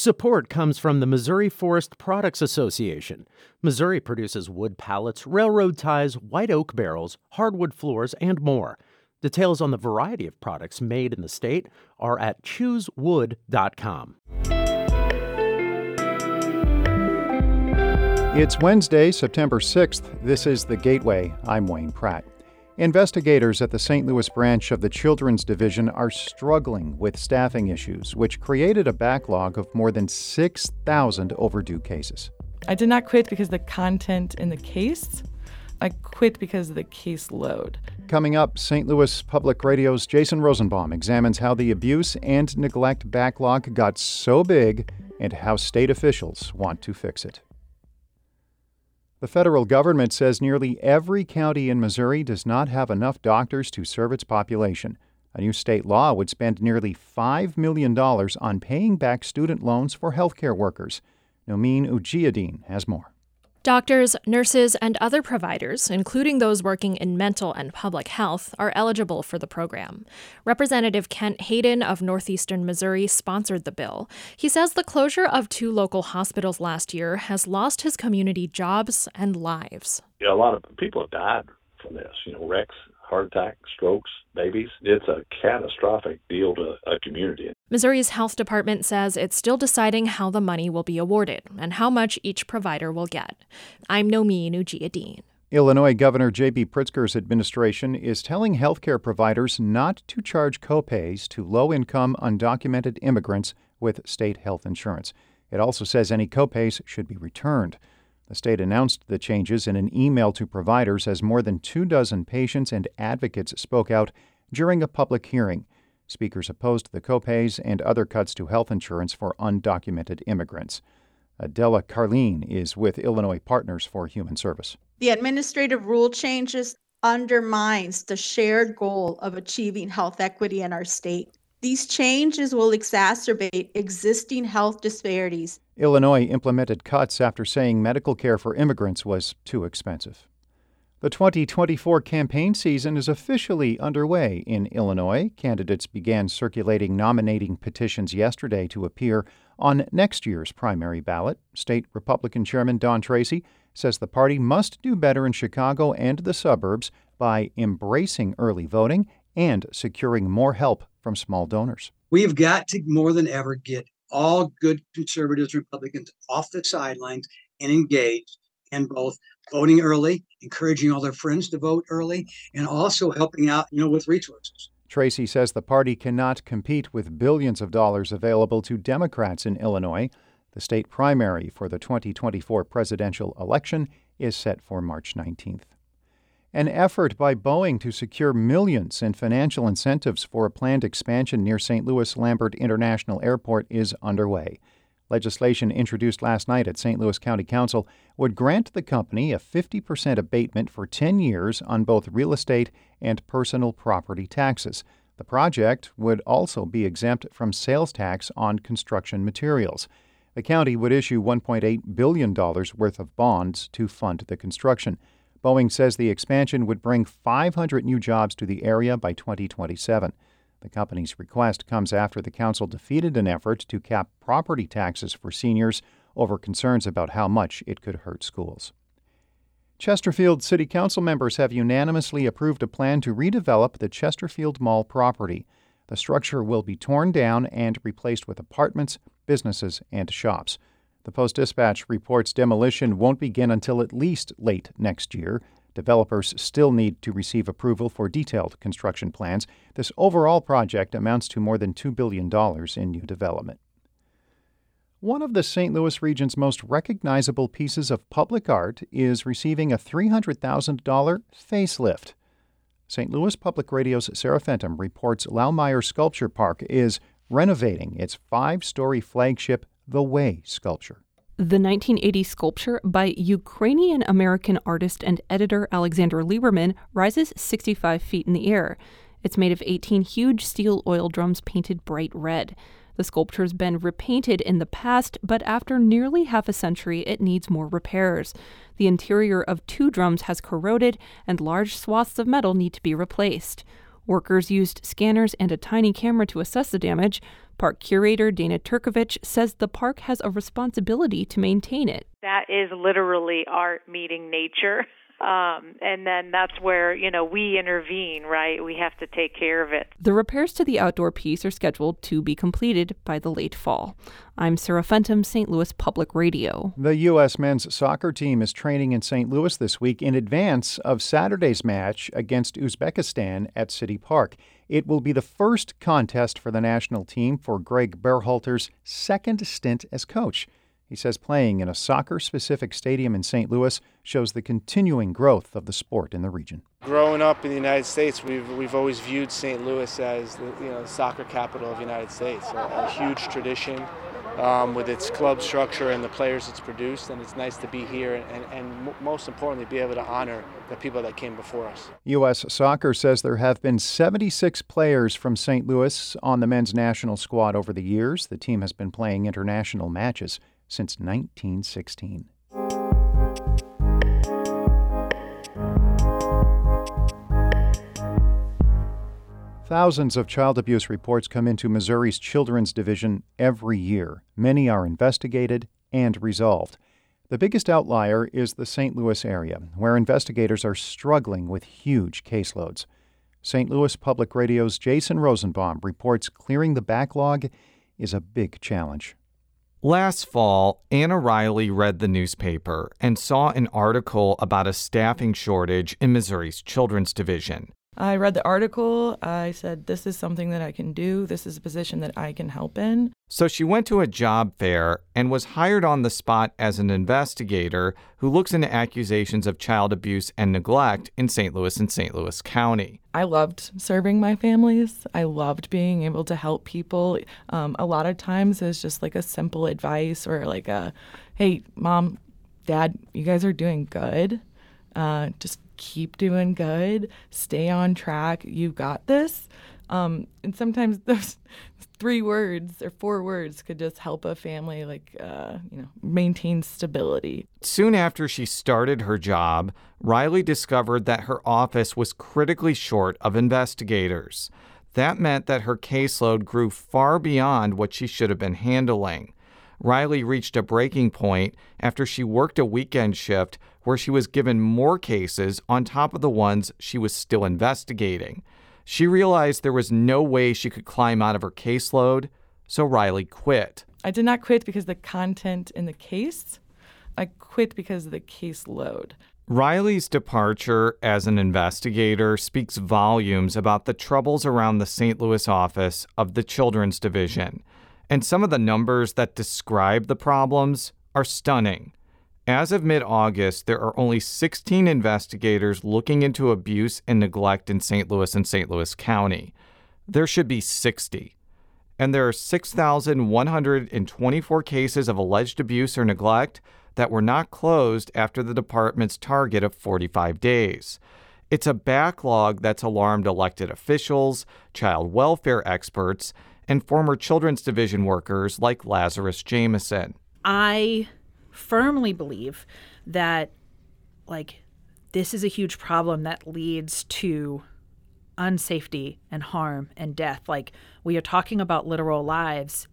Support comes from the Missouri Forest Products Association. Missouri produces wood pallets, railroad ties, white oak barrels, hardwood floors, and more. Details on the variety of products made in the state are at choosewood.com. It's Wednesday, September 6th. This is The Gateway. I'm Wayne Pratt. Investigators at the St. Louis branch of the Children's Division are struggling with staffing issues, which created a backlog of more than 6,000 overdue cases. I did not quit because the content in the case. I quit because of the caseload. Coming up, St. Louis Public Radio's Jason Rosenbaum examines how the abuse and neglect backlog got so big and how state officials want to fix it. The federal government says nearly every county in Missouri does not have enough doctors to serve its population. A new state law would spend nearly $5 million on paying back student loans for healthcare workers. Nomin Ujiyediin has more. Doctors, nurses, and other providers, including those working in mental and public health, are eligible for the program. Representative Kent Haden of Northeastern Missouri sponsored the bill. He says the closure of two local hospitals last year has lost his community jobs and lives. Yeah, a lot of people have died from this. You know, wrecks, heart attack, strokes, babies. It's a catastrophic deal to a community. Missouri's health department says it's still deciding how the money will be awarded and how much each provider will get. I'm Nomin Ujiyediin. Illinois Governor J.B. Pritzker's administration is telling healthcare providers not to charge copays to low income, undocumented immigrants with state health insurance. It also says any copays should be returned. The state announced the changes in an email to providers as more than two dozen patients and advocates spoke out during a public hearing. Speakers opposed the copays and other cuts to health insurance for undocumented immigrants. Adela Carlin is with Illinois Partners for Human Service. The administrative rule changes undermines the shared goal of achieving health equity in our state. These changes will exacerbate existing health disparities. Illinois implemented cuts after saying medical care for immigrants was too expensive. The 2024 campaign season is officially underway in Illinois. Candidates began circulating nominating petitions yesterday to appear on next year's primary ballot. State Republican Chairman Don Tracy says the party must do better in Chicago and the suburbs by embracing early voting and securing more help from small donors. We've got to more than ever get all good conservatives, Republicans off the sidelines and engaged in both voting early, encouraging all their friends to vote early, and also helping out, you know, with resources. Tracy says the party cannot compete with billions of dollars available to Democrats in Illinois. The state primary for the 2024 presidential election is set for March 19th. An effort by Boeing to secure millions in financial incentives for a planned expansion near St. Louis Lambert International Airport is underway. Legislation introduced last night at St. Louis County Council would grant the company a 50% abatement for 10 years on both real estate and personal property taxes. The project would also be exempt from sales tax on construction materials. The county would issue $1.8 billion worth of bonds to fund the construction. Boeing says the expansion would bring 500 new jobs to the area by 2027. The company's request comes after the council defeated an effort to cap property taxes for seniors over concerns about how much it could hurt schools. Chesterfield City Council members have unanimously approved a plan to redevelop the Chesterfield Mall property. The structure will be torn down and replaced with apartments, businesses, and shops. The Post Dispatch reports demolition won't begin until at least late next year. Developers still need to receive approval for detailed construction plans. This overall project amounts to more than $2 billion in new development. One of the St. Louis region's most recognizable pieces of public art is receiving a $300,000 facelift. St. Louis Public Radio's Sarah Fentem reports Laumeier Sculpture Park is renovating its five story flagship the Way sculpture. The 1980 sculpture by Ukrainian American artist and editor Alexander Liberman rises 65 feet in the air. It's made of 18 huge steel oil drums painted bright red. The sculpture's been repainted in the past, but after nearly half a century, it needs more repairs. The interior of two drums has corroded, and large swaths of metal need to be replaced. Workers used scanners and a tiny camera to assess the damage. Park curator Dana Turkovic says the park has a responsibility to maintain it. That is literally art meeting nature. Um, and then that's where, you know, we intervene, right? We have to take care of it. The repairs to the outdoor piece are scheduled to be completed by the late fall. I'm Sarah Fentem, St. Louis Public Radio. The U.S. men's soccer team is training in St. Louis this week in advance of Saturday's match against Uzbekistan at City Park. It will be the first contest for the national team for Greg Berhalter's second stint as coach. He says playing in a soccer specific stadium in St. Louis shows the continuing growth of the sport in the region. Growing up in the United States, we've, we've always viewed St. Louis as the you know, soccer capital of the United States, a, a huge tradition. Um, with its club structure and the players it's produced, and it's nice to be here and, and most importantly, be able to honor the people that came before us. U.S. Soccer says there have been 76 players from St. Louis on the men's national squad over the years. The team has been playing international matches since 1916. Thousands of child abuse reports come into Missouri's Children's Division every year. Many are investigated and resolved. The biggest outlier is the St. Louis area, where investigators are struggling with huge caseloads. St. Louis Public Radio's Jason Rosenbaum reports clearing the backlog is a big challenge. Last fall, Anna Riley read the newspaper and saw an article about a staffing shortage in Missouri's Children's Division. I read the article. I said, This is something that I can do. This is a position that I can help in. So she went to a job fair and was hired on the spot as an investigator who looks into accusations of child abuse and neglect in St. Louis and St. Louis County. I loved serving my families. I loved being able to help people. Um, a lot of times it's just like a simple advice or like a, hey, mom, dad, you guys are doing good. Uh, just keep doing good, stay on track, you got this. Um, and sometimes those three words or four words could just help a family like uh, you know maintain stability. Soon after she started her job riley discovered that her office was critically short of investigators. That meant that her caseload grew far beyond what she should have been handling riley reached a breaking point after she worked a weekend shift where she was given more cases on top of the ones she was still investigating. She realized there was no way she could climb out of her caseload, so Riley quit. I did not quit because of the content in the case. I quit because of the caseload. Riley's departure as an investigator speaks volumes about the troubles around the St. Louis office of the Children's Division. And some of the numbers that describe the problems are stunning. As of mid August, there are only 16 investigators looking into abuse and neglect in St. Louis and St. Louis County. There should be 60. And there are 6,124 cases of alleged abuse or neglect that were not closed after the department's target of 45 days. It's a backlog that's alarmed elected officials, child welfare experts, and former Children's Division workers like Lazarus Jameson. I firmly believe that like this is a huge problem that leads to unsafety and harm and death. Like we are talking about literal lives,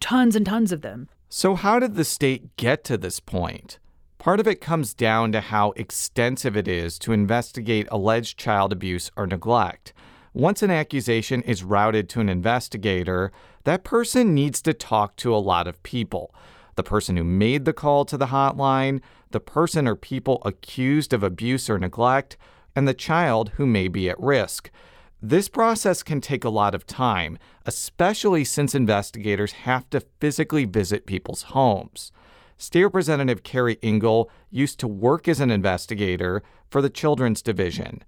tons and tons of them. So, how did the state get to this point? Part of it comes down to how extensive it is to investigate alleged child abuse or neglect. Once an accusation is routed to an investigator, that person needs to talk to a lot of people the person who made the call to the hotline, the person or people accused of abuse or neglect, and the child who may be at risk. This process can take a lot of time, especially since investigators have to physically visit people's homes. State Representative Keri Ingle used to work as an investigator for the Children's Division.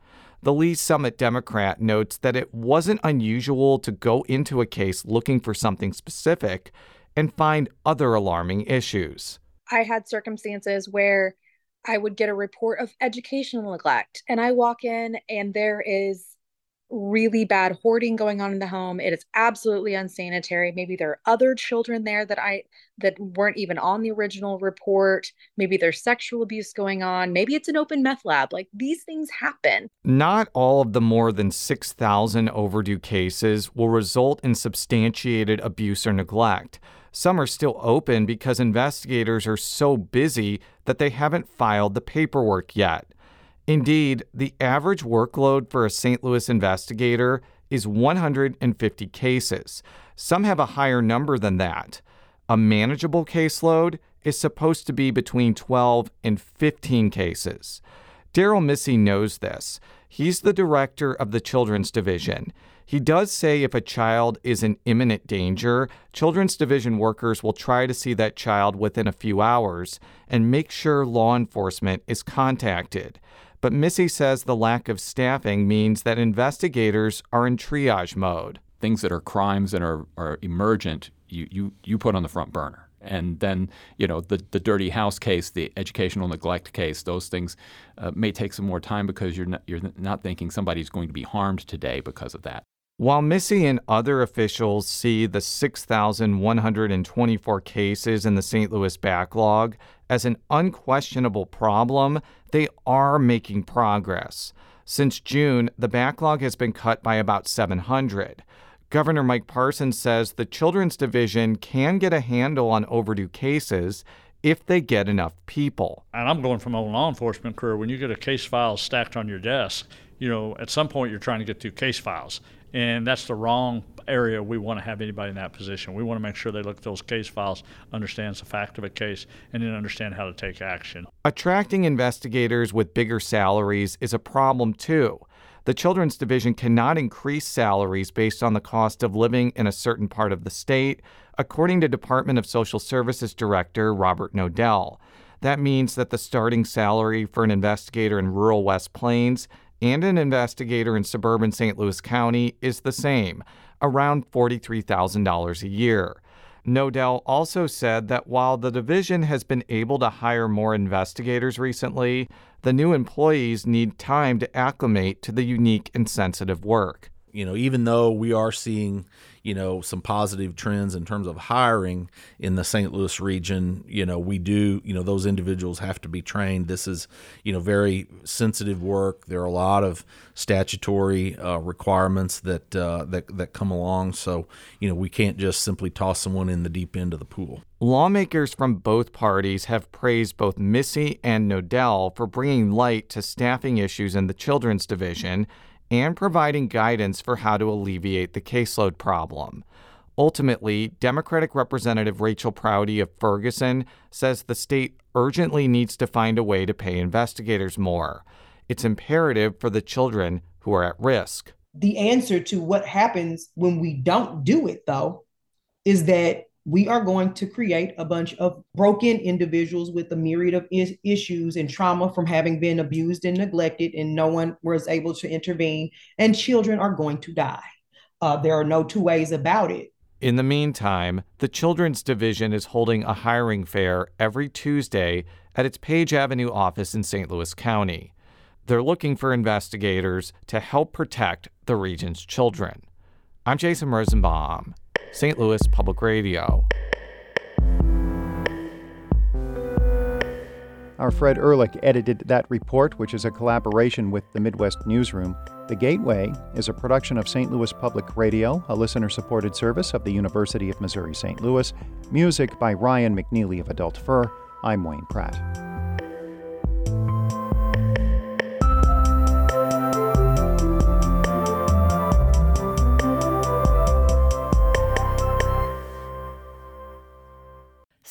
The Lee's Summit Democrat notes that it wasn't unusual to go into a case looking for something specific, and find other alarming issues. I had circumstances where I would get a report of educational neglect, and I walk in and there is really bad hoarding going on in the home. It is absolutely unsanitary. Maybe there are other children there that I that weren't even on the original report. Maybe there's sexual abuse going on. Maybe it's an open meth lab. Like these things happen. Not all of the more than 6,000 overdue cases will result in substantiated abuse or neglect. Some are still open because investigators are so busy that they haven't filed the paperwork yet. Indeed, the average workload for a St. Louis investigator is 150 cases. Some have a higher number than that. A manageable caseload is supposed to be between 12 and 15 cases. Darrell Missey knows this. He's the director of the Children's Division. He does say if a child is in imminent danger, Children's Division workers will try to see that child within a few hours and make sure law enforcement is contacted. But Missey says the lack of staffing means that investigators are in triage mode. Things that are crimes and are, are emergent, you, you, you put on the front burner. And then, you know, the, the dirty house case, the educational neglect case, those things uh, may take some more time because you're not, you're not thinking somebody's going to be harmed today because of that. While Missey and other officials see the 6,124 cases in the St. Louis backlog as an unquestionable problem, they are making progress. Since June, the backlog has been cut by about 700. Governor Mike Parsons says the Children's Division can get a handle on overdue cases if they get enough people. And I'm going from a law enforcement career. When you get a case file stacked on your desk, you know, at some point you're trying to get through case files and that's the wrong area we want to have anybody in that position. We want to make sure they look at those case files, understands the fact of a case, and then understand how to take action. Attracting investigators with bigger salaries is a problem too. The Children's Division cannot increase salaries based on the cost of living in a certain part of the state, according to Department of Social Services Director Robert Knodell. That means that the starting salary for an investigator in rural West Plains and an investigator in suburban St. Louis County is the same, around $43,000 a year. Knodell also said that while the division has been able to hire more investigators recently, the new employees need time to acclimate to the unique and sensitive work. You know, even though we are seeing, you know, some positive trends in terms of hiring in the St. Louis region, you know, we do, you know, those individuals have to be trained. This is, you know, very sensitive work. There are a lot of statutory uh, requirements that uh, that that come along. So, you know, we can't just simply toss someone in the deep end of the pool. Lawmakers from both parties have praised both Missey and Knodell for bringing light to staffing issues in the Children's Division and providing guidance for how to alleviate the caseload problem. Ultimately, Democratic Representative Raychel Proudie of Ferguson says the state urgently needs to find a way to pay investigators more. It's imperative for the children who are at risk. The answer to what happens when we don't do it, though, is that we are going to create a bunch of broken individuals with a myriad of is- issues and trauma from having been abused and neglected, and no one was able to intervene, and children are going to die. Uh, there are no two ways about it. In the meantime, the Children's Division is holding a hiring fair every Tuesday at its Page Avenue office in St. Louis County. They're looking for investigators to help protect the region's children. I'm Jason Rosenbaum. St. Louis Public Radio. Our Fred Ehrlich edited that report, which is a collaboration with the Midwest Newsroom. The Gateway is a production of St. Louis Public Radio, a listener supported service of the University of Missouri St. Louis. Music by Ryan McNeely of Adult Fur. I'm Wayne Pratt.